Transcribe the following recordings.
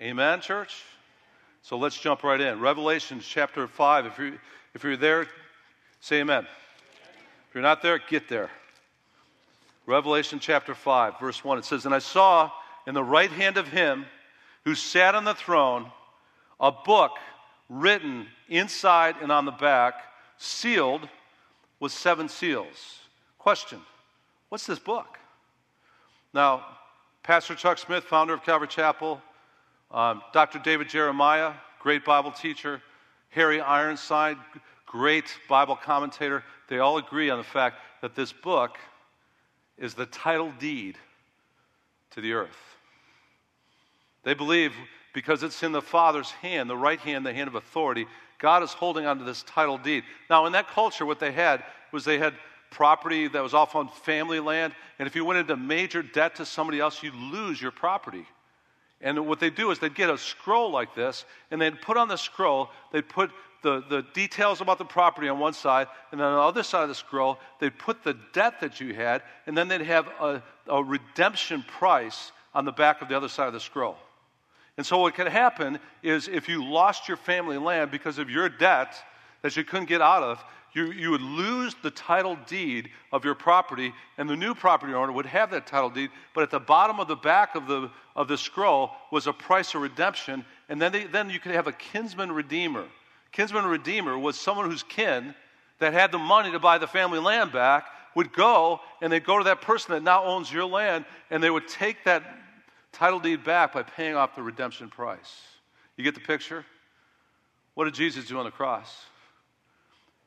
Amen, church? So let's jump right in. Revelation chapter 5. If you're, if you're there, say amen. If you're not there, get there. Revelation chapter 5, verse 1. It says, And I saw in the right hand of him who sat on the throne a book written inside and on the back, sealed with seven seals. Question What's this book? Now, Pastor Chuck Smith, founder of Calvary Chapel, um, Dr. David Jeremiah, great Bible teacher, Harry Ironside, great Bible commentator, they all agree on the fact that this book is the title deed to the earth. They believe because it's in the Father's hand, the right hand, the hand of authority, God is holding onto this title deed. Now, in that culture, what they had was they had property that was off on family land, and if you went into major debt to somebody else, you'd lose your property. And what they do is they'd get a scroll like this, and they'd put on the scroll, they'd put the, the details about the property on one side, and on the other side of the scroll, they'd put the debt that you had, and then they'd have a, a redemption price on the back of the other side of the scroll. And so, what could happen is if you lost your family land because of your debt that you couldn't get out of, you, you would lose the title deed of your property, and the new property owner would have that title deed. But at the bottom of the back of the, of the scroll was a price of redemption, and then, they, then you could have a kinsman redeemer. Kinsman redeemer was someone whose kin that had the money to buy the family land back would go and they'd go to that person that now owns your land, and they would take that title deed back by paying off the redemption price. You get the picture? What did Jesus do on the cross?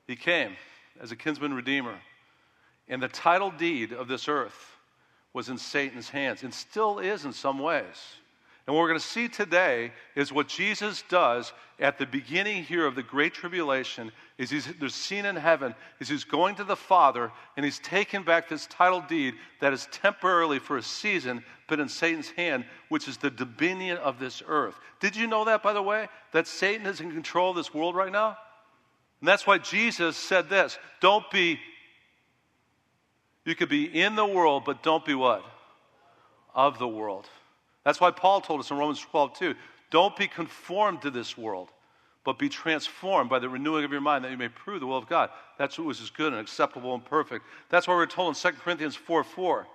He came as a kinsman redeemer, and the title deed of this earth was in Satan's hands and still is in some ways. And what we're going to see today is what Jesus does at the beginning here of the Great Tribulation is he's, seen in heaven is he's going to the Father and he's taken back this title deed that is temporarily for a season been in Satan's hand, which is the dominion of this earth. Did you know that, by the way? That Satan is in control of this world right now? And that's why Jesus said this don't be, you could be in the world, but don't be what? Of the world. That's why Paul told us in Romans 12, too don't be conformed to this world, but be transformed by the renewing of your mind that you may prove the will of God. That's what is good and acceptable and perfect. That's why we're told in 2 Corinthians 4 4,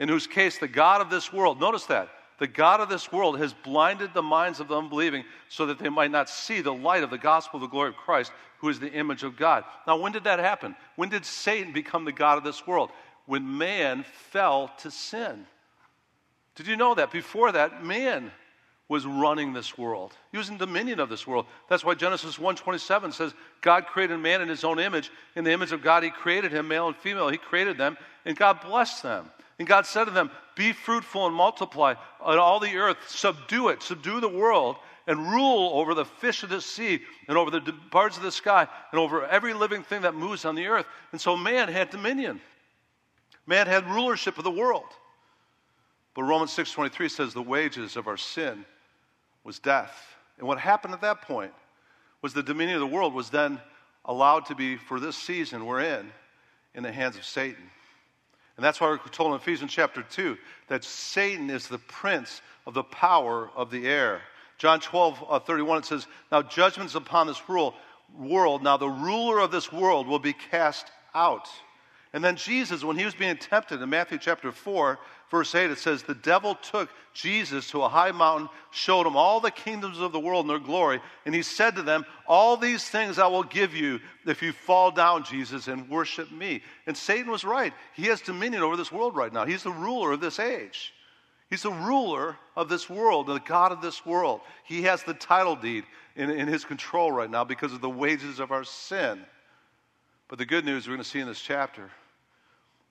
in whose case the God of this world, notice that, the God of this world has blinded the minds of the unbelieving so that they might not see the light of the gospel of the glory of Christ, who is the image of God. Now, when did that happen? When did Satan become the God of this world? When man fell to sin. Did you know that? Before that, man was running this world. He was in dominion of this world. That's why Genesis 1:27 says God created man in his own image. In the image of God he created him, male and female. He created them, and God blessed them. And God said to them, "Be fruitful and multiply on all the earth, subdue it, subdue the world, and rule over the fish of the sea and over the birds of the sky and over every living thing that moves on the earth." And so man had dominion. Man had rulership of the world. But Romans 6:23 says the wages of our sin was death. And what happened at that point was the dominion of the world was then allowed to be for this season we're in in the hands of Satan. And that's why we're told in Ephesians chapter 2 that Satan is the prince of the power of the air. John 12, uh, 31, it says, Now judgment's upon this rule, world. Now the ruler of this world will be cast out. And then Jesus, when he was being tempted in Matthew chapter 4, verse 8, it says, The devil took Jesus to a high mountain, showed him all the kingdoms of the world and their glory, and he said to them, All these things I will give you if you fall down, Jesus, and worship me. And Satan was right. He has dominion over this world right now. He's the ruler of this age. He's the ruler of this world, the God of this world. He has the title deed in, in his control right now because of the wages of our sin. But the good news we're going to see in this chapter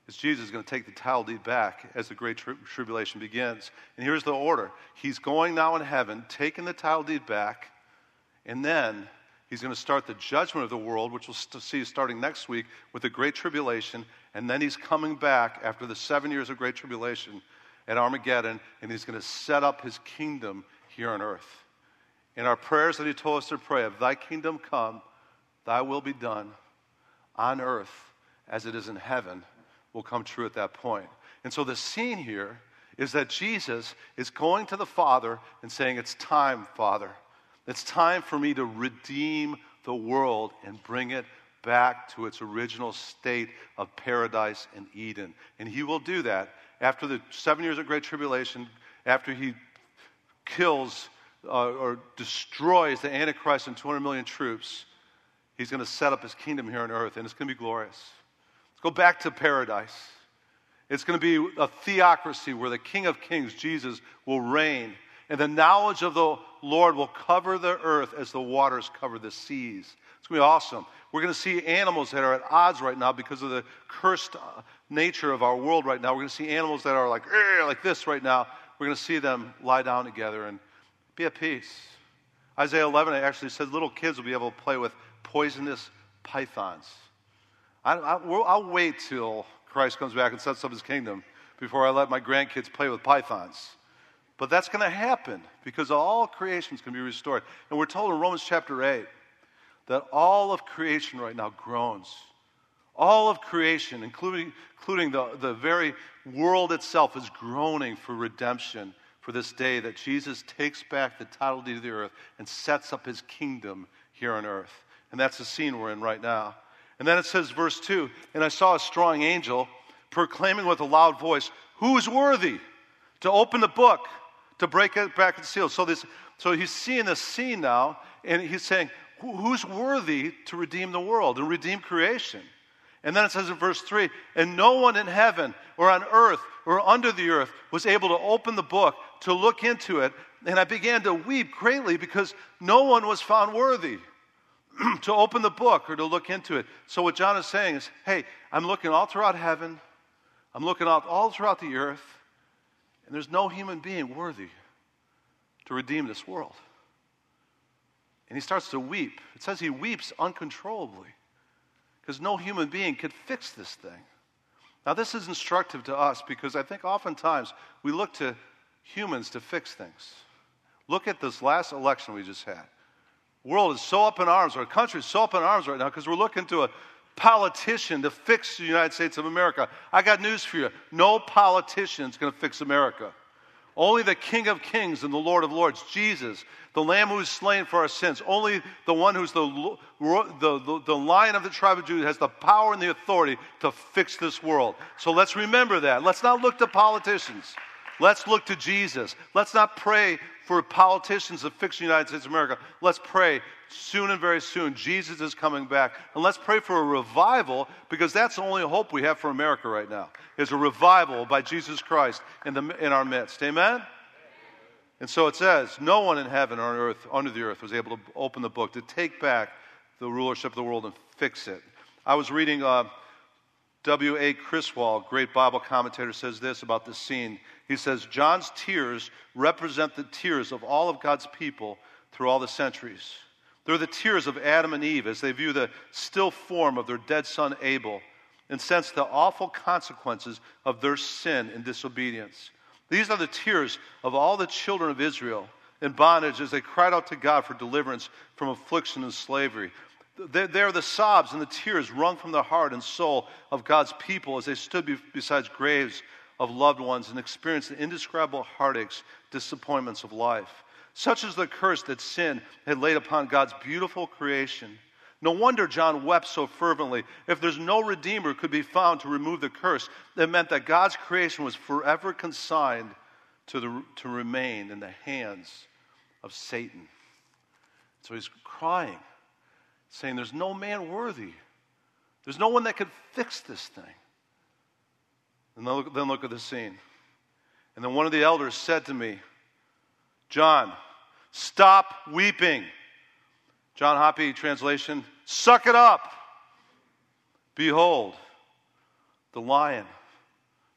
is Jesus is going to take the title deed back as the great tri- tribulation begins. And here's the order He's going now in heaven, taking the title deed back, and then he's going to start the judgment of the world, which we'll st- see starting next week with the great tribulation. And then he's coming back after the seven years of great tribulation at Armageddon, and he's going to set up his kingdom here on earth. In our prayers that he told us to pray, of thy kingdom come, thy will be done on earth as it is in heaven will come true at that point. And so the scene here is that Jesus is going to the Father and saying, It's time, Father. It's time for me to redeem the world and bring it back to its original state of paradise and Eden. And he will do that after the seven years of great tribulation, after he kills uh, or destroys the Antichrist and 200 million troops. He's going to set up his kingdom here on earth, and it's going to be glorious. Go back to paradise. It's going to be a theocracy where the King of Kings, Jesus, will reign, and the knowledge of the Lord will cover the earth as the waters cover the seas. It's going to be awesome. We're going to see animals that are at odds right now because of the cursed uh, nature of our world right now. We're going to see animals that are like, like this right now. We're going to see them lie down together and be at peace. Isaiah 11 actually says little kids will be able to play with poisonous pythons. I, will wait till Christ comes back and sets up his kingdom before I let my grandkids play with pythons. But that's going to happen because all creation is going to be restored. And we're told in Romans chapter 8 that all of creation right now groans. All of creation, including, including the, the very world itself, is groaning for redemption for this day that Jesus takes back the title deed of the earth and sets up his kingdom here on earth. And that's the scene we're in right now. And then it says, verse 2 And I saw a strong angel proclaiming with a loud voice, Who is worthy to open the book, to break it back its seal? So, this, so he's seeing the scene now, and he's saying, Who's worthy to redeem the world and redeem creation? And then it says in verse 3 And no one in heaven or on earth or under the earth was able to open the book to look into it. And I began to weep greatly because no one was found worthy to open the book or to look into it. So, what John is saying is, hey, I'm looking all throughout heaven, I'm looking out all throughout the earth, and there's no human being worthy to redeem this world. And he starts to weep. It says he weeps uncontrollably because no human being could fix this thing. Now, this is instructive to us because I think oftentimes we look to humans to fix things. Look at this last election we just had world is so up in arms, our country is so up in arms right now because we're looking to a politician to fix the United States of America. I got news for you no politician is going to fix America. Only the King of Kings and the Lord of Lords, Jesus, the Lamb who is slain for our sins. Only the one who's the, the, the, the, Lion of the tribe of Judah has the power and the authority to fix this world. So let's remember that. Let's not look to politicians. Let's look to Jesus. Let's not pray for politicians to fix the United States of America. Let's pray soon and very soon. Jesus is coming back. And let's pray for a revival because that's the only hope we have for America right now is a revival by Jesus Christ in, the, in our midst. Amen? And so it says, no one in heaven or on earth, under the earth, was able to open the book, to take back the rulership of the world and fix it. I was reading uh, W.A. Criswell, great Bible commentator, says this about this scene. He says, John's tears represent the tears of all of God's people through all the centuries. They're the tears of Adam and Eve as they view the still form of their dead son Abel and sense the awful consequences of their sin and disobedience. These are the tears of all the children of Israel in bondage as they cried out to God for deliverance from affliction and slavery. They're the sobs and the tears wrung from the heart and soul of God's people as they stood beside graves of loved ones and experienced the indescribable heartaches, disappointments of life. Such is the curse that sin had laid upon God's beautiful creation. No wonder John wept so fervently. If there's no Redeemer could be found to remove the curse, it meant that God's creation was forever consigned to, the, to remain in the hands of Satan. So he's crying saying, There's no man worthy. There's no one that could fix this thing. And then look, then look at the scene. And then one of the elders said to me, John, stop weeping. John Hoppy translation, suck it up. Behold, the lion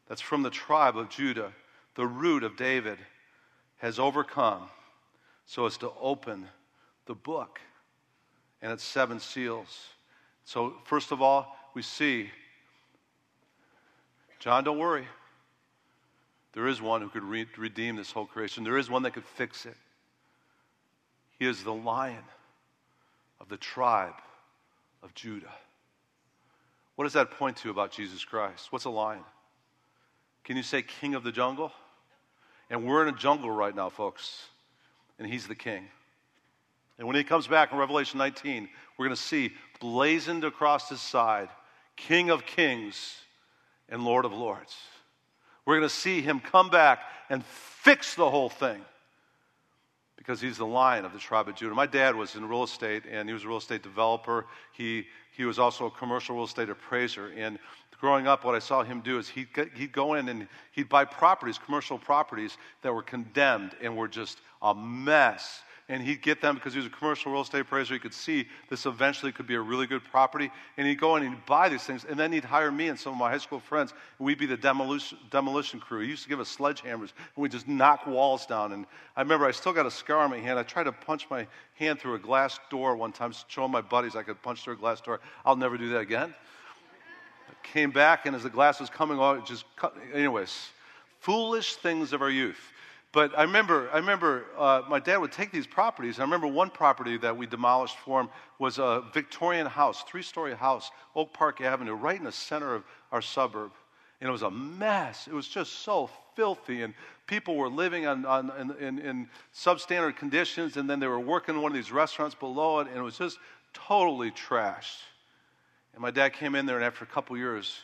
that's from the tribe of Judah, the root of David, has overcome so as to open the book and its seven seals. So, first of all, we see John, don't worry. There is one who could re- redeem this whole creation, there is one that could fix it. He is the lion of the tribe of Judah. What does that point to about Jesus Christ? What's a lion? Can you say king of the jungle? And we're in a jungle right now, folks. And he's the king. And when he comes back in Revelation 19, we're going to see blazoned across his side, King of kings and Lord of lords. We're going to see him come back and fix the whole thing because he's the lion of the tribe of Judah. My dad was in real estate and he was a real estate developer. He, he was also a commercial real estate appraiser. And growing up, what I saw him do is he'd, he'd go in and he'd buy properties, commercial properties that were condemned and were just a mess and he'd get them because he was a commercial real estate appraiser. He could see this eventually could be a really good property. And he'd go in and he'd buy these things. And then he'd hire me and some of my high school friends. And we'd be the demolition, demolition crew. He used to give us sledgehammers. And we'd just knock walls down. And I remember I still got a scar on my hand. I tried to punch my hand through a glass door one time, showing my buddies I could punch through a glass door. I'll never do that again. I came back, and as the glass was coming off, it just cut. Anyways, foolish things of our youth. But I remember, I remember uh, my dad would take these properties. I remember one property that we demolished for him was a Victorian house, three story house, Oak Park Avenue, right in the center of our suburb. And it was a mess. It was just so filthy. And people were living on, on, in, in, in substandard conditions. And then they were working in one of these restaurants below it. And it was just totally trashed. And my dad came in there, and after a couple years,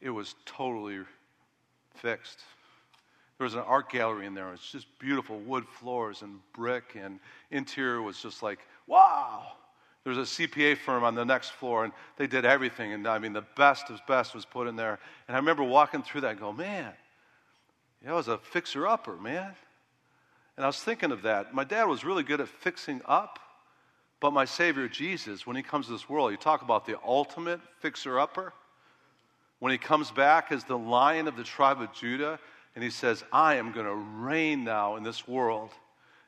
it was totally fixed. There was an art gallery in there. It was just beautiful wood floors and brick, and interior was just like, wow. There was a CPA firm on the next floor, and they did everything. And I mean, the best of best was put in there. And I remember walking through that and go, man, that was a fixer upper, man. And I was thinking of that. My dad was really good at fixing up, but my Savior Jesus, when he comes to this world, you talk about the ultimate fixer upper. When he comes back as the lion of the tribe of Judah, and he says, I am going to reign now in this world.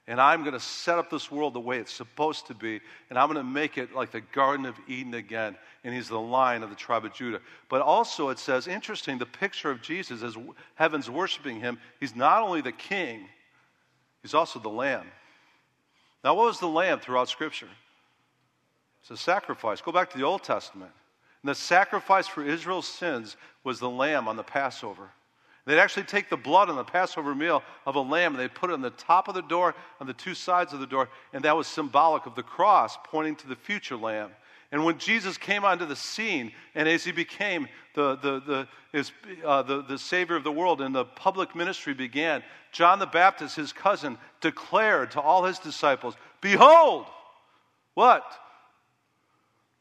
And I'm going to set up this world the way it's supposed to be. And I'm going to make it like the Garden of Eden again. And he's the lion of the tribe of Judah. But also, it says, interesting, the picture of Jesus as heaven's worshiping him, he's not only the king, he's also the lamb. Now, what was the lamb throughout Scripture? It's a sacrifice. Go back to the Old Testament. And the sacrifice for Israel's sins was the lamb on the Passover. They'd actually take the blood on the Passover meal of a lamb and they'd put it on the top of the door, on the two sides of the door, and that was symbolic of the cross pointing to the future lamb. And when Jesus came onto the scene, and as he became the, the, the, his, uh, the, the Savior of the world and the public ministry began, John the Baptist, his cousin, declared to all his disciples, Behold, what?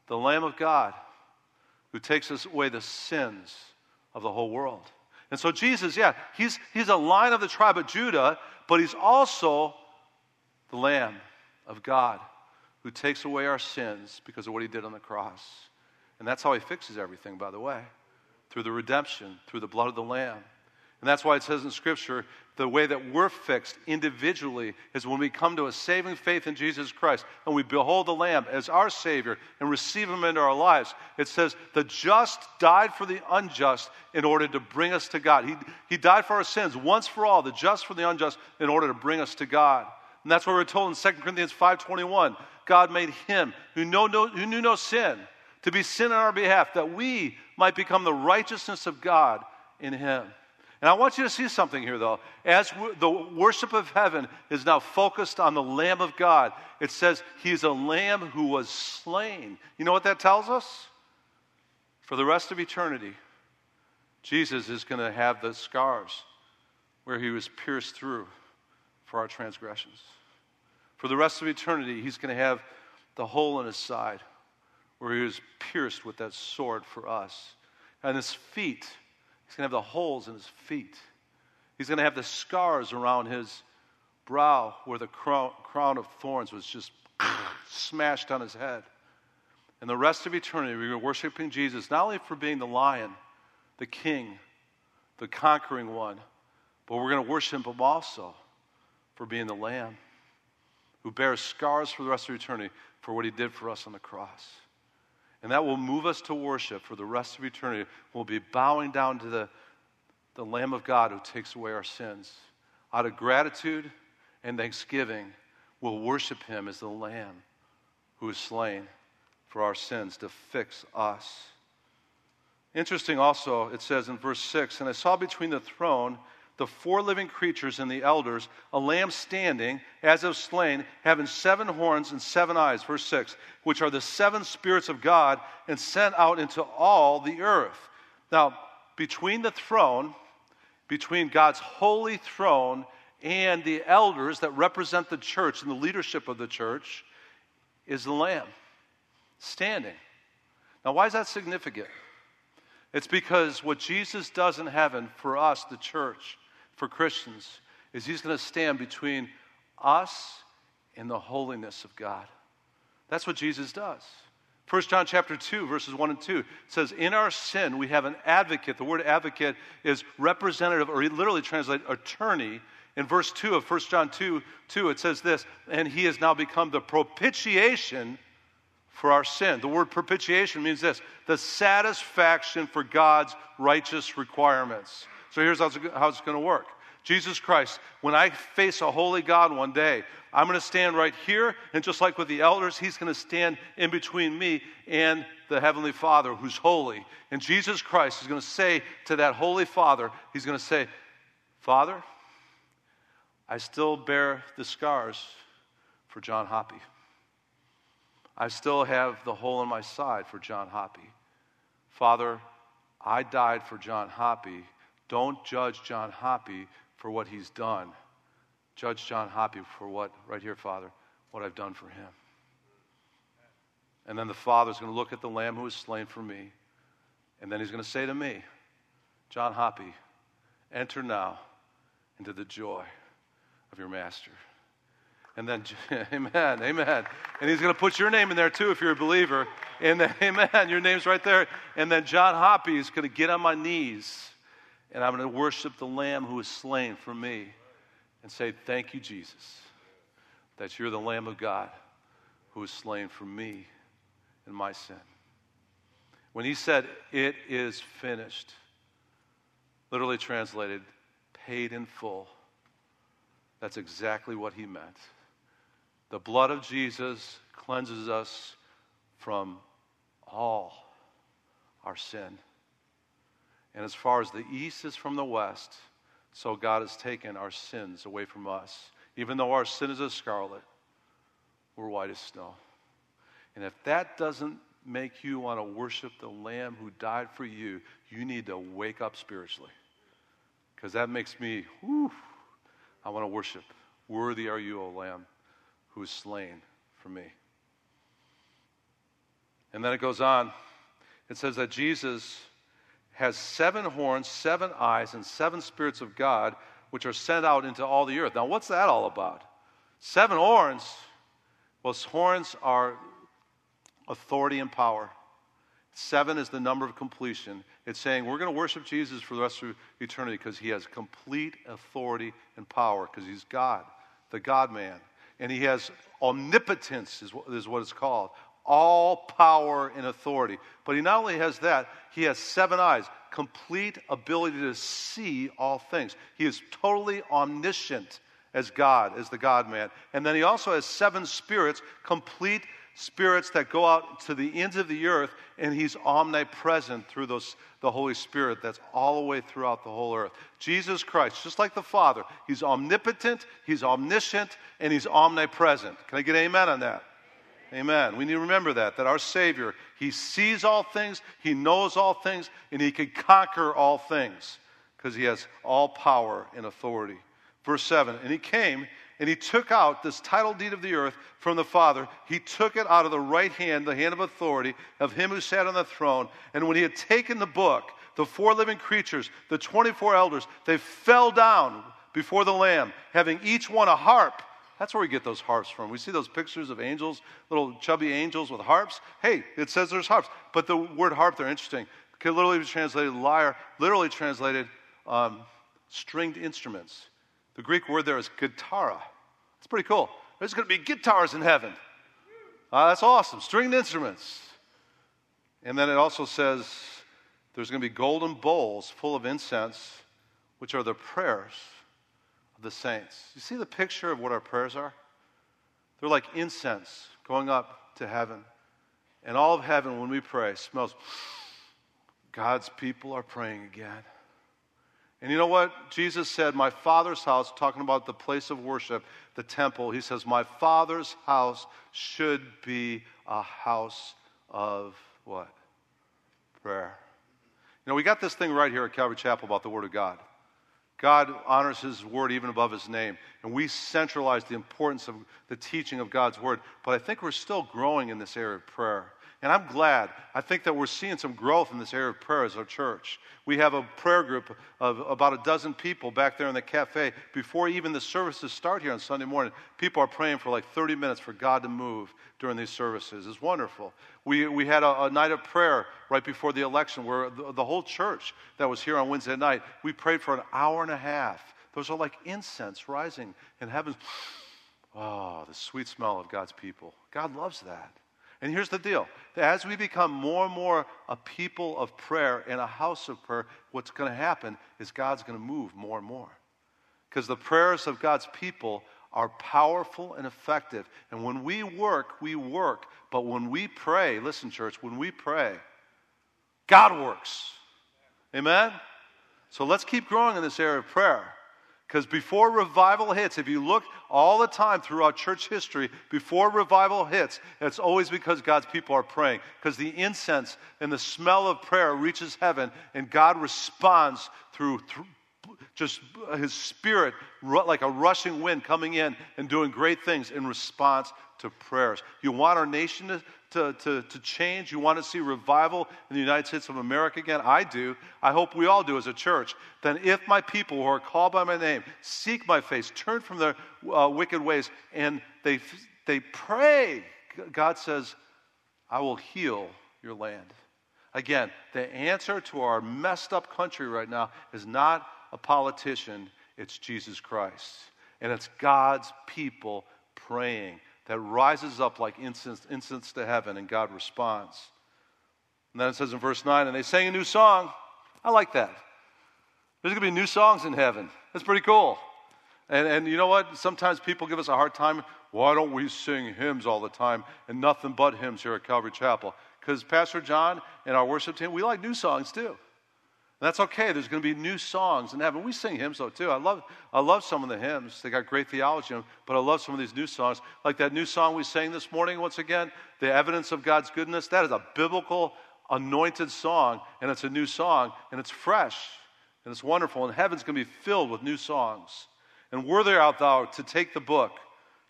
The Lamb of God who takes away the sins of the whole world. And so Jesus, yeah, he's, he's a line of the tribe of Judah, but he's also the Lamb of God who takes away our sins because of what he did on the cross. And that's how he fixes everything, by the way, through the redemption, through the blood of the Lamb. And that's why it says in Scripture the way that we're fixed individually is when we come to a saving faith in Jesus Christ and we behold the Lamb as our Savior and receive Him into our lives. It says, the just died for the unjust in order to bring us to God. He, he died for our sins once for all, the just for the unjust, in order to bring us to God. And that's what we're told in 2 Corinthians 5.21. God made Him who, know no, who knew no sin to be sin on our behalf, that we might become the righteousness of God in Him. And I want you to see something here, though. As the worship of heaven is now focused on the Lamb of God, it says he's a lamb who was slain. You know what that tells us? For the rest of eternity, Jesus is going to have the scars where he was pierced through for our transgressions. For the rest of eternity, he's going to have the hole in his side where he was pierced with that sword for us. And his feet, He's going to have the holes in his feet. He's going to have the scars around his brow where the crown, of thorns was just smashed on his head. And the rest of eternity, we are worshiping Jesus not only for being the lion, the king, the conquering one, but we're going to worship him also for being the lamb who bears scars for the rest of eternity for what he did for us on the cross. And that will move us to worship for the rest of eternity. We'll be bowing down to the, the Lamb of God who takes away our sins. Out of gratitude and thanksgiving, we'll worship him as the Lamb who is slain for our sins to fix us. Interesting also, it says in verse 6 And I saw between the throne the four living creatures and the elders, a lamb standing as of slain, having seven horns and seven eyes, verse 6, which are the seven spirits of God and sent out into all the earth. Now, between the throne, between God's holy throne and the elders that represent the church and the leadership of the church, is the lamb standing. Now, why is that significant? It's because what Jesus does in heaven for us, the church, for Christians, is he's going to stand between us and the holiness of God. That's what Jesus does. 1 John chapter 2, verses 1 and 2 says, In our sin, we have an advocate. The word advocate is representative, or literally translated attorney. In verse 2 of 1 John 2, 2, it says this, and he has now become the propitiation for our sin. The word propitiation means this the satisfaction for God's righteous requirements. So here's how it's going to work Jesus Christ, when I face a holy God one day, I'm going to stand right here, and just like with the elders, He's going to stand in between me and the Heavenly Father who's holy. And Jesus Christ is going to say to that Holy Father, He's going to say, Father, I still bear the scars for John Hoppy. I still have the hole in my side for John Hoppy. Father, I died for John Hoppy. Don't judge John Hoppy for what he's done. Judge John Hoppy for what, right here, Father, what I've done for him. And then the Father's going to look at the Lamb who was slain for me. And then he's going to say to me, John Hoppy, enter now into the joy of your master. And then, amen, amen. And he's going to put your name in there too if you're a believer. And then, amen, your name's right there. And then John Hoppy is going to get on my knees and I'm going to worship the Lamb who was slain for me and say, Thank you, Jesus, that you're the Lamb of God who was slain for me and my sin. When he said, It is finished, literally translated, paid in full, that's exactly what he meant. The blood of Jesus cleanses us from all our sin. And as far as the east is from the west, so God has taken our sins away from us. Even though our sin is as scarlet, we're white as snow. And if that doesn't make you want to worship the Lamb who died for you, you need to wake up spiritually. Because that makes me, whew, I want to worship. Worthy are you, O Lamb who was slain for me. And then it goes on. It says that Jesus has seven horns, seven eyes, and seven spirits of God, which are sent out into all the earth. Now, what's that all about? Seven horns. Well, horns are authority and power. Seven is the number of completion. It's saying we're going to worship Jesus for the rest of eternity because he has complete authority and power because he's God, the God man and he has omnipotence, is what, is what it's called all power and authority. But he not only has that, he has seven eyes, complete ability to see all things. He is totally omniscient as God, as the God man. And then he also has seven spirits, complete spirits that go out to the ends of the earth, and he's omnipresent through those, the Holy Spirit that's all the way throughout the whole earth. Jesus Christ, just like the Father, he's omnipotent, he's omniscient, and he's omnipresent. Can I get amen on that? Amen. We need to remember that, that our Savior, He sees all things, He knows all things, and He can conquer all things because He has all power and authority. Verse 7 And He came and he took out this title deed of the earth from the Father. He took it out of the right hand, the hand of authority of him who sat on the throne. And when he had taken the book, the four living creatures, the 24 elders, they fell down before the Lamb, having each one a harp. That's where we get those harps from. We see those pictures of angels, little chubby angels with harps. Hey, it says there's harps. But the word harp, they're interesting. Could literally be translated lyre, literally translated um, stringed instruments. The Greek word there is guitarra. It's pretty cool. There's going to be guitars in heaven. Uh, that's awesome. Stringed instruments. And then it also says there's going to be golden bowls full of incense, which are the prayers of the saints. You see the picture of what our prayers are? They're like incense going up to heaven. And all of heaven, when we pray, smells God's people are praying again. And you know what? Jesus said, My Father's house, talking about the place of worship, the temple, he says, My Father's house should be a house of what? Prayer. You know, we got this thing right here at Calvary Chapel about the Word of God. God honors His Word even above His name. And we centralize the importance of the teaching of God's Word. But I think we're still growing in this area of prayer. And I'm glad. I think that we're seeing some growth in this area of prayer as our church. We have a prayer group of about a dozen people back there in the cafe. Before even the services start here on Sunday morning, people are praying for like 30 minutes for God to move during these services. It's wonderful. We, we had a, a night of prayer right before the election where the, the whole church that was here on Wednesday night, we prayed for an hour and a half. Those are like incense rising in heaven. Oh, the sweet smell of God's people. God loves that. And here's the deal as we become more and more a people of prayer and a house of prayer, what's going to happen is God's going to move more and more. Because the prayers of God's people are powerful and effective. And when we work, we work. But when we pray, listen, church, when we pray, God works. Amen? So let's keep growing in this area of prayer. Because before revival hits, if you look all the time throughout church history, before revival hits, it's always because God's people are praying. Because the incense and the smell of prayer reaches heaven, and God responds through, just his spirit like a rushing wind coming in and doing great things in response to prayers. You want our nation to, to, to, to, change? You want to see revival in the United States of America again? I do. I hope we all do as a church. Then, if my people who are called by my name seek my face, turn from their uh, wicked ways, and they, they pray, God says, I will heal your land. Again, the answer to our messed up country right now is not a politician, it's Jesus Christ. And it's God's people praying that rises up like incense, incense to heaven, and God responds. And then it says in verse 9, and they sang a new song. I like that. There's going to be new songs in heaven. That's pretty cool. And, and you know what? Sometimes people give us a hard time. Why don't we sing hymns all the time and nothing but hymns here at Calvary Chapel? Because Pastor John and our worship team, we like new songs too. That's okay. There's going to be new songs in heaven. We sing hymns though too. I love, I love some of the hymns. They got great theology in them, but I love some of these new songs. Like that new song we sang this morning, once again, The Evidence of God's Goodness. That is a biblical, anointed song, and it's a new song, and it's fresh, and it's wonderful. And heaven's going to be filled with new songs. And worthy art thou to take the book,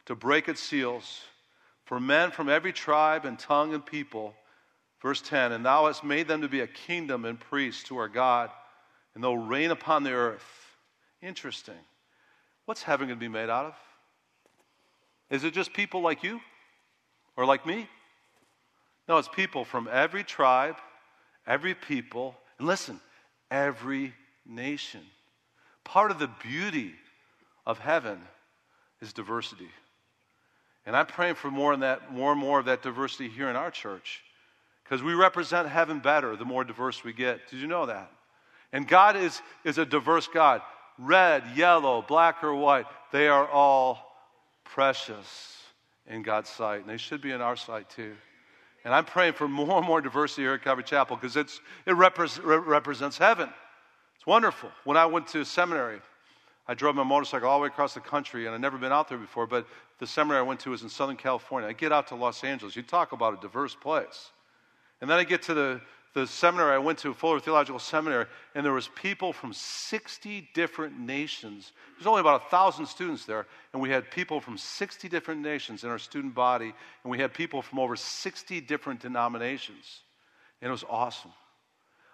to break its seals, for men from every tribe and tongue and people Verse 10 And thou hast made them to be a kingdom and priests to our God, and they'll reign upon the earth. Interesting. What's heaven going to be made out of? Is it just people like you or like me? No, it's people from every tribe, every people, and listen, every nation. Part of the beauty of heaven is diversity. And I'm praying for more, and that, more and more of that diversity here in our church. Because we represent heaven better the more diverse we get. Did you know that? And God is, is a diverse God. Red, yellow, black, or white, they are all precious in God's sight. And they should be in our sight too. And I'm praying for more and more diversity here at Calvary Chapel because it repre- represents heaven. It's wonderful. When I went to seminary, I drove my motorcycle all the way across the country, and I'd never been out there before, but the seminary I went to was in Southern California. I get out to Los Angeles. You talk about a diverse place. And then I get to the, the seminary I went to, Fuller Theological Seminary, and there was people from 60 different nations. There's only about a thousand students there, and we had people from 60 different nations in our student body, and we had people from over 60 different denominations. And it was awesome.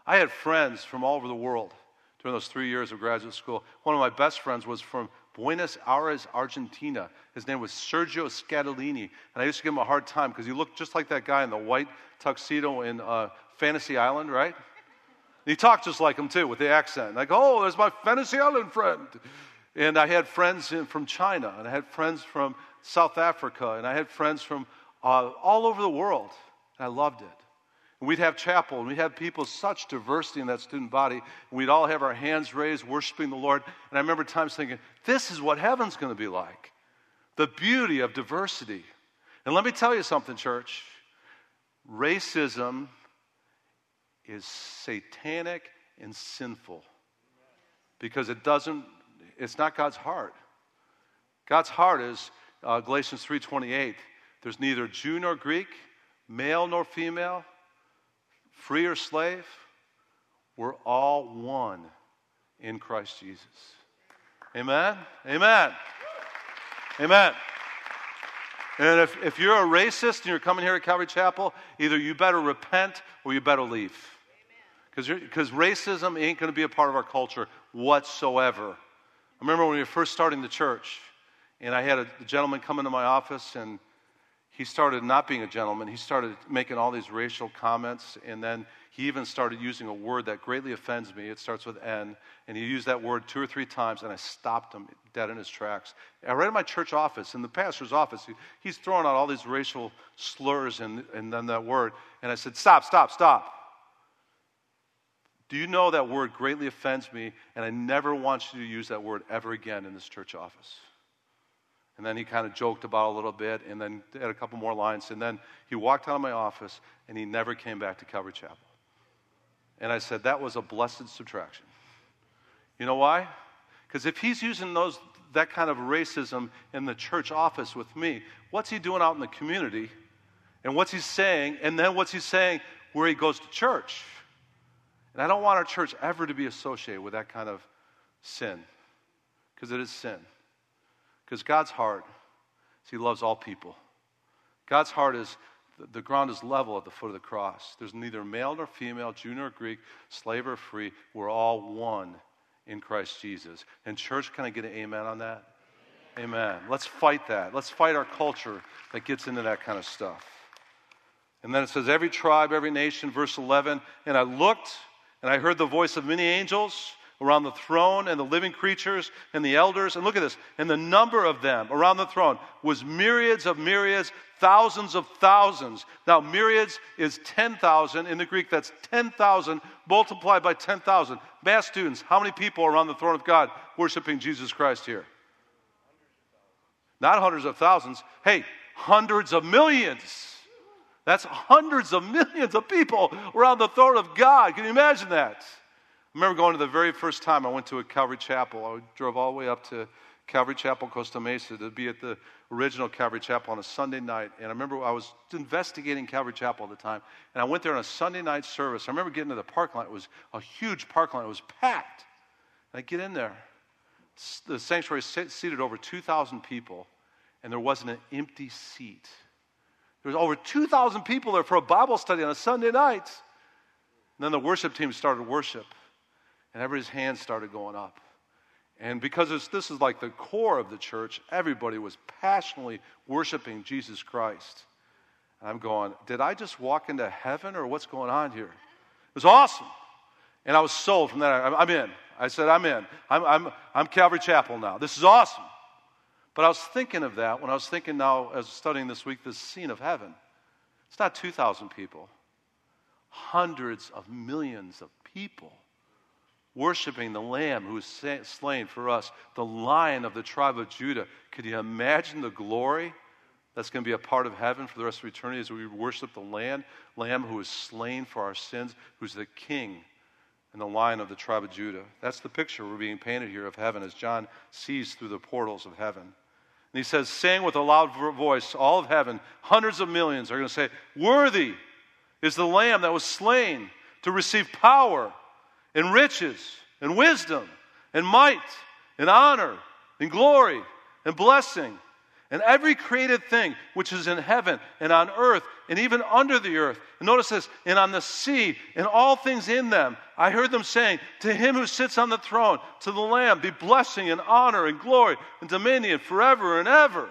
I had friends from all over the world during those three years of graduate school. One of my best friends was from Buenos Aires, Argentina. His name was Sergio Scatolini. And I used to give him a hard time because he looked just like that guy in the white tuxedo in uh, Fantasy Island, right? he talked just like him too, with the accent. Like, oh, there's my Fantasy Island friend. And I had friends in, from China, and I had friends from South Africa, and I had friends from uh, all over the world. And I loved it. We'd have chapel, and we'd have people, such diversity in that student body. We'd all have our hands raised, worshiping the Lord. And I remember times thinking, this is what heaven's going to be like the beauty of diversity. And let me tell you something, church racism is satanic and sinful. because it doesn't, it's not God's heart. God's heart is uh, Galatians 3.28. There's neither Jew nor Greek, male nor female, free or slave. We're all one in Christ Jesus. Amen? Amen. Amen. And if, if you're a racist and you're coming here at Calvary Chapel, either you better repent or you better leave. Because racism ain't going to be a part of our culture whatsoever. I remember when we were first starting the church, and I had a gentleman come into my office, and he started not being a gentleman. He started making all these racial comments, and then he even started using a word that greatly offends me. It starts with N, and he used that word two or three times, and I stopped him dead in his tracks. And right in my church office, in the pastor's office, he, he's throwing out all these racial slurs and, and then that word. And I said, Stop, stop, stop. Do you know that word greatly offends me, and I never want you to use that word ever again in this church office? And then he kind of joked about a little bit, and then had a couple more lines, and then he walked out of my office, and he never came back to Calvary Chapel. And I said, that was a blessed subtraction. You know why? Because if he's using those, that kind of racism in the church office with me, what's he doing out in the community? And what's he saying? And then what's he saying where he goes to church? And I don't want our church ever to be associated with that kind of sin, because it is sin. Because God's heart is He loves all people. God's heart is the ground is level at the foot of the cross. There's neither male nor female, Jew nor Greek, slave or free. We're all one in Christ Jesus. And, church, can I get an amen on that? Amen. Let's fight that. Let's fight our culture that gets into that kind of stuff. And then it says, Every tribe, every nation, verse 11. And I looked, and I heard the voice of many angels around the throne and the living creatures and the elders. And look at this. And the number of them around the throne was myriads of myriads, thousands of thousands. Now, myriads is 10,000. In the Greek, that's 10,000 multiplied by 10,000. Mass students, how many people around the throne of God worshiping Jesus Christ here? Not hundreds of thousands. Hey, hundreds of millions. That's hundreds of millions of people around the throne of God. Can you imagine that? I remember going to the very first time I went to a Calvary Chapel. I drove all the way up to Calvary Chapel, Costa Mesa, to be at the original Calvary Chapel on a Sunday night. And I remember I was investigating Calvary Chapel at the time, and I went there on a Sunday night service. I remember getting to the parking lot. It was a huge parking lot. It was packed. And I get in there. The sanctuary seated over 2,000 people, and there wasn't an empty seat. There was over 2,000 people there for a Bible study on a Sunday night. And then the worship team started worship and everybody's hands started going up. And because this is like the core of the church, everybody was passionately worshiping Jesus Christ. And I'm going, did I just walk into heaven or what's going on here? It was awesome. And I was sold from that. I'm in. I said, I'm in. I'm, I'm, I'm Calvary Chapel now. This is awesome. But I was thinking of that when I was thinking now, as studying this week, this scene of heaven. It's not 2,000 people, hundreds of millions of people worshiping the Lamb who was slain for us, the Lion of the tribe of Judah. Could you imagine the glory that's going to be a part of heaven for the rest of eternity as we worship the Lamb, Lamb who was slain for our sins, who's the King and the Lion of the tribe of Judah? That's the picture we're being painted here of heaven as John sees through the portals of heaven. And he says, saying with a loud voice, all of heaven, hundreds of millions are going to say, Worthy is the Lamb that was slain to receive power and riches and wisdom and might and honor and glory and blessing and every created thing which is in heaven and on earth and even under the earth. And notice this, and on the sea and all things in them. I heard them saying, To him who sits on the throne, to the Lamb, be blessing and honor and glory and dominion forever and ever.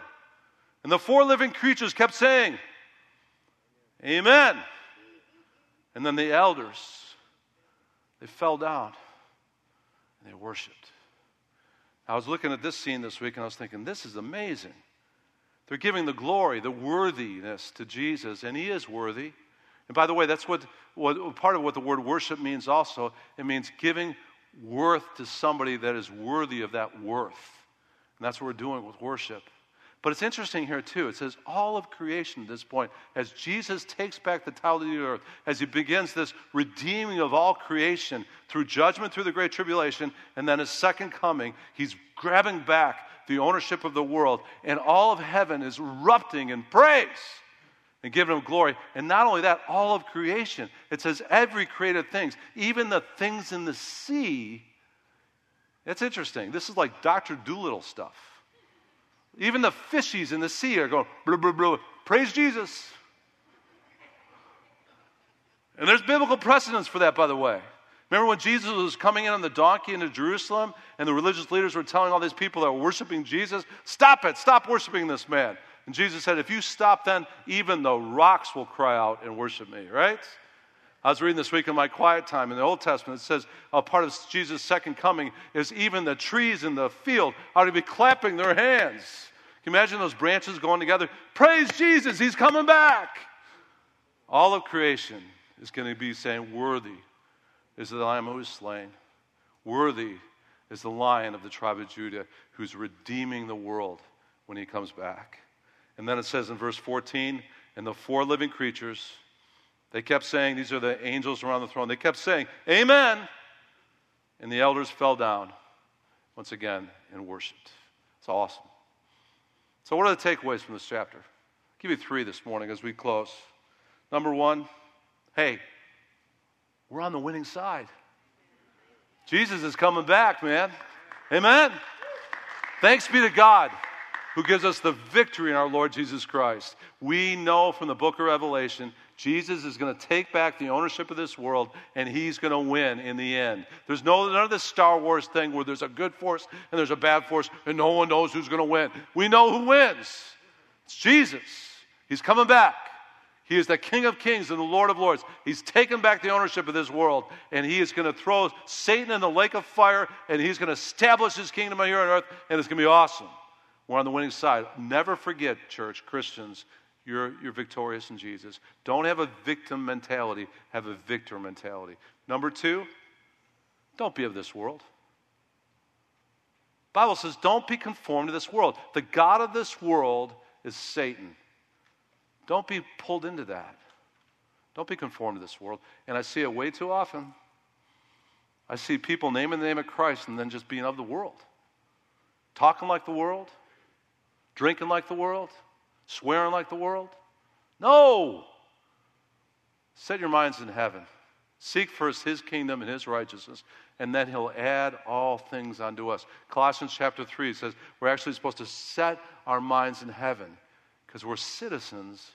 And the four living creatures kept saying, Amen. And then the elders they fell down and they worshiped. I was looking at this scene this week and I was thinking, this is amazing. They're giving the glory, the worthiness to Jesus, and He is worthy. And by the way, that's what, what part of what the word worship means also. It means giving worth to somebody that is worthy of that worth. And that's what we're doing with worship. But it's interesting here, too. It says all of creation at this point, as Jesus takes back the title of the earth, as he begins this redeeming of all creation through judgment, through the Great Tribulation, and then his second coming, he's grabbing back the ownership of the world, and all of heaven is erupting in praise and giving him glory. And not only that, all of creation. It says every created things, even the things in the sea. It's interesting. This is like Dr. Dolittle stuff. Even the fishies in the sea are going, blah, blah, blah. Praise Jesus. And there's biblical precedence for that, by the way. Remember when Jesus was coming in on the donkey into Jerusalem and the religious leaders were telling all these people that were worshiping Jesus, Stop it, stop worshiping this man. And Jesus said, If you stop, then even the rocks will cry out and worship me, right? I was reading this week in my quiet time in the Old Testament. It says a part of Jesus' second coming is even the trees in the field are to be clapping their hands. Can you imagine those branches going together? Praise Jesus, he's coming back. All of creation is going to be saying, Worthy is the Lamb who was slain. Worthy is the Lion of the tribe of Judah who's redeeming the world when he comes back. And then it says in verse 14, and the four living creatures, they kept saying, these are the angels around the throne, they kept saying, Amen. And the elders fell down once again and worshiped. It's awesome. So, what are the takeaways from this chapter? I'll give you three this morning as we close. Number one, hey, we're on the winning side. Jesus is coming back, man. Amen. Thanks be to God who gives us the victory in our Lord Jesus Christ. We know from the book of Revelation, Jesus is going to take back the ownership of this world and he's going to win in the end. There's no, none of this Star Wars thing where there's a good force and there's a bad force and no one knows who's going to win. We know who wins. It's Jesus. He's coming back. He is the King of Kings and the Lord of Lords. He's taken back the ownership of this world, and He is going to throw Satan in the lake of fire, and He's going to establish His kingdom here on earth, and it's going to be awesome. We're on the winning side. Never forget, church, Christians, you're, you're victorious in Jesus. Don't have a victim mentality, have a victor mentality. Number two, don't be of this world. Bible says, don't be conformed to this world. The God of this world is Satan. Don't be pulled into that. Don't be conformed to this world. And I see it way too often. I see people naming the name of Christ and then just being of the world, talking like the world, Drinking like the world? Swearing like the world? No! Set your minds in heaven. Seek first his kingdom and his righteousness, and then he'll add all things unto us. Colossians chapter 3 says we're actually supposed to set our minds in heaven because we're citizens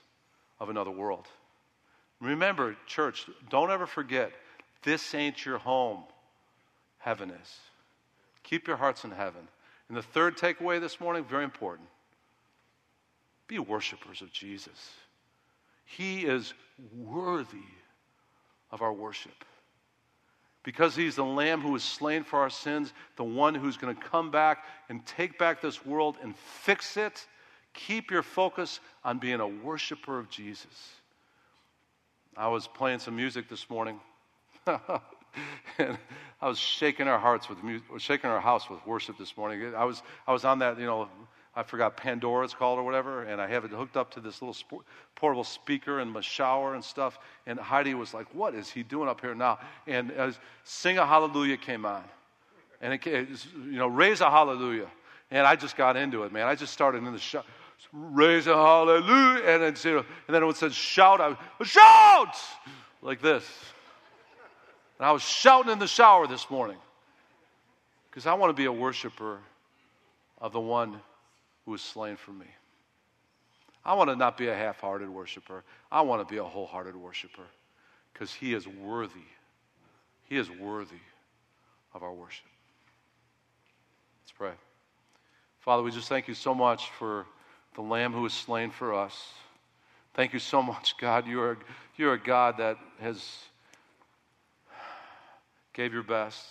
of another world. Remember, church, don't ever forget this ain't your home, heaven is. Keep your hearts in heaven. And the third takeaway this morning, very important be worshipers of Jesus. He is worthy of our worship. Because he's the lamb who was slain for our sins, the one who's going to come back and take back this world and fix it, keep your focus on being a worshiper of Jesus. I was playing some music this morning. and I was shaking our hearts with music, shaking our house with worship this morning. I was, I was on that, you know, I forgot Pandora it's called or whatever, and I have it hooked up to this little sp- portable speaker in my shower and stuff. And Heidi was like, "What is he doing up here now?" And as "Sing a Hallelujah" came on, and it, it you know, raise a Hallelujah, and I just got into it, man. I just started in the shower, raise a Hallelujah, and then you know, and then it said shout, I shout like this, and I was shouting in the shower this morning because I want to be a worshiper of the one who was slain for me. I want to not be a half hearted worshiper. I want to be a wholehearted worshiper because he is worthy. He is worthy of our worship. Let's pray. Father, we just thank you so much for the Lamb who was slain for us. Thank you so much, God. You are, you're a God that has gave your best.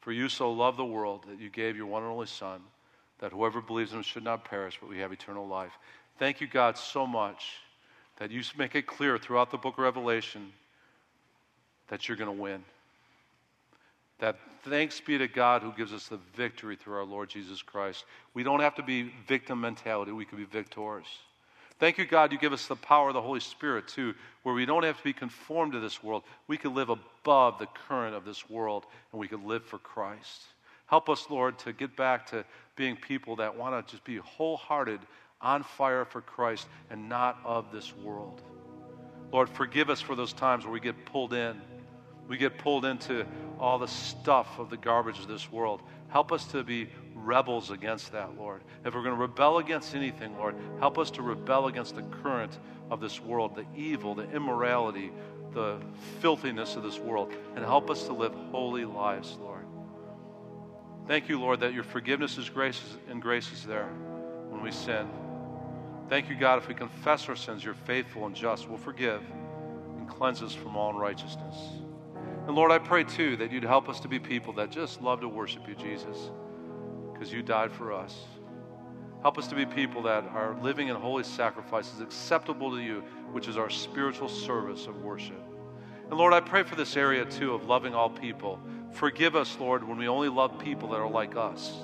For you so loved the world that you gave your one and only Son that whoever believes in him should not perish, but we have eternal life. Thank you, God, so much that you make it clear throughout the book of Revelation that you're going to win. that thanks be to God who gives us the victory through our Lord Jesus Christ. We don't have to be victim mentality, we can be victors. Thank you, God, you give us the power of the Holy Spirit, too, where we don't have to be conformed to this world. We can live above the current of this world, and we can live for Christ. Help us, Lord, to get back to being people that want to just be wholehearted, on fire for Christ, and not of this world. Lord, forgive us for those times where we get pulled in. We get pulled into all the stuff of the garbage of this world. Help us to be rebels against that, Lord. If we're going to rebel against anything, Lord, help us to rebel against the current of this world, the evil, the immorality, the filthiness of this world, and help us to live holy lives, Lord. Thank you, Lord, that your forgiveness is grace and grace is there when we sin. Thank you, God, if we confess our sins, you're faithful and just, will forgive and cleanse us from all unrighteousness. And Lord, I pray too that you'd help us to be people that just love to worship you, Jesus because you died for us. Help us to be people that are living in holy sacrifices acceptable to you, which is our spiritual service of worship. And Lord, I pray for this area too of loving all people. Forgive us, Lord, when we only love people that are like us.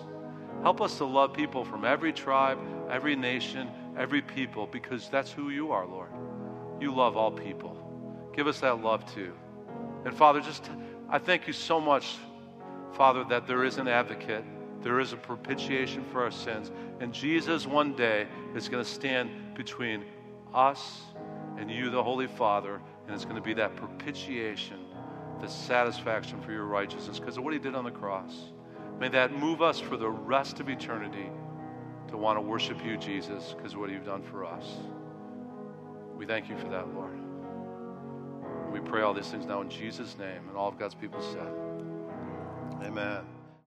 Help us to love people from every tribe, every nation, every people, because that's who you are, Lord. You love all people. Give us that love too. And Father, just I thank you so much, Father, that there is an advocate there is a propitiation for our sins. And Jesus one day is going to stand between us and you, the Holy Father, and it's going to be that propitiation, the satisfaction for your righteousness because of what he did on the cross. May that move us for the rest of eternity to want to worship you, Jesus, because of what you've done for us. We thank you for that, Lord. We pray all these things now in Jesus' name. And all of God's people said, Amen.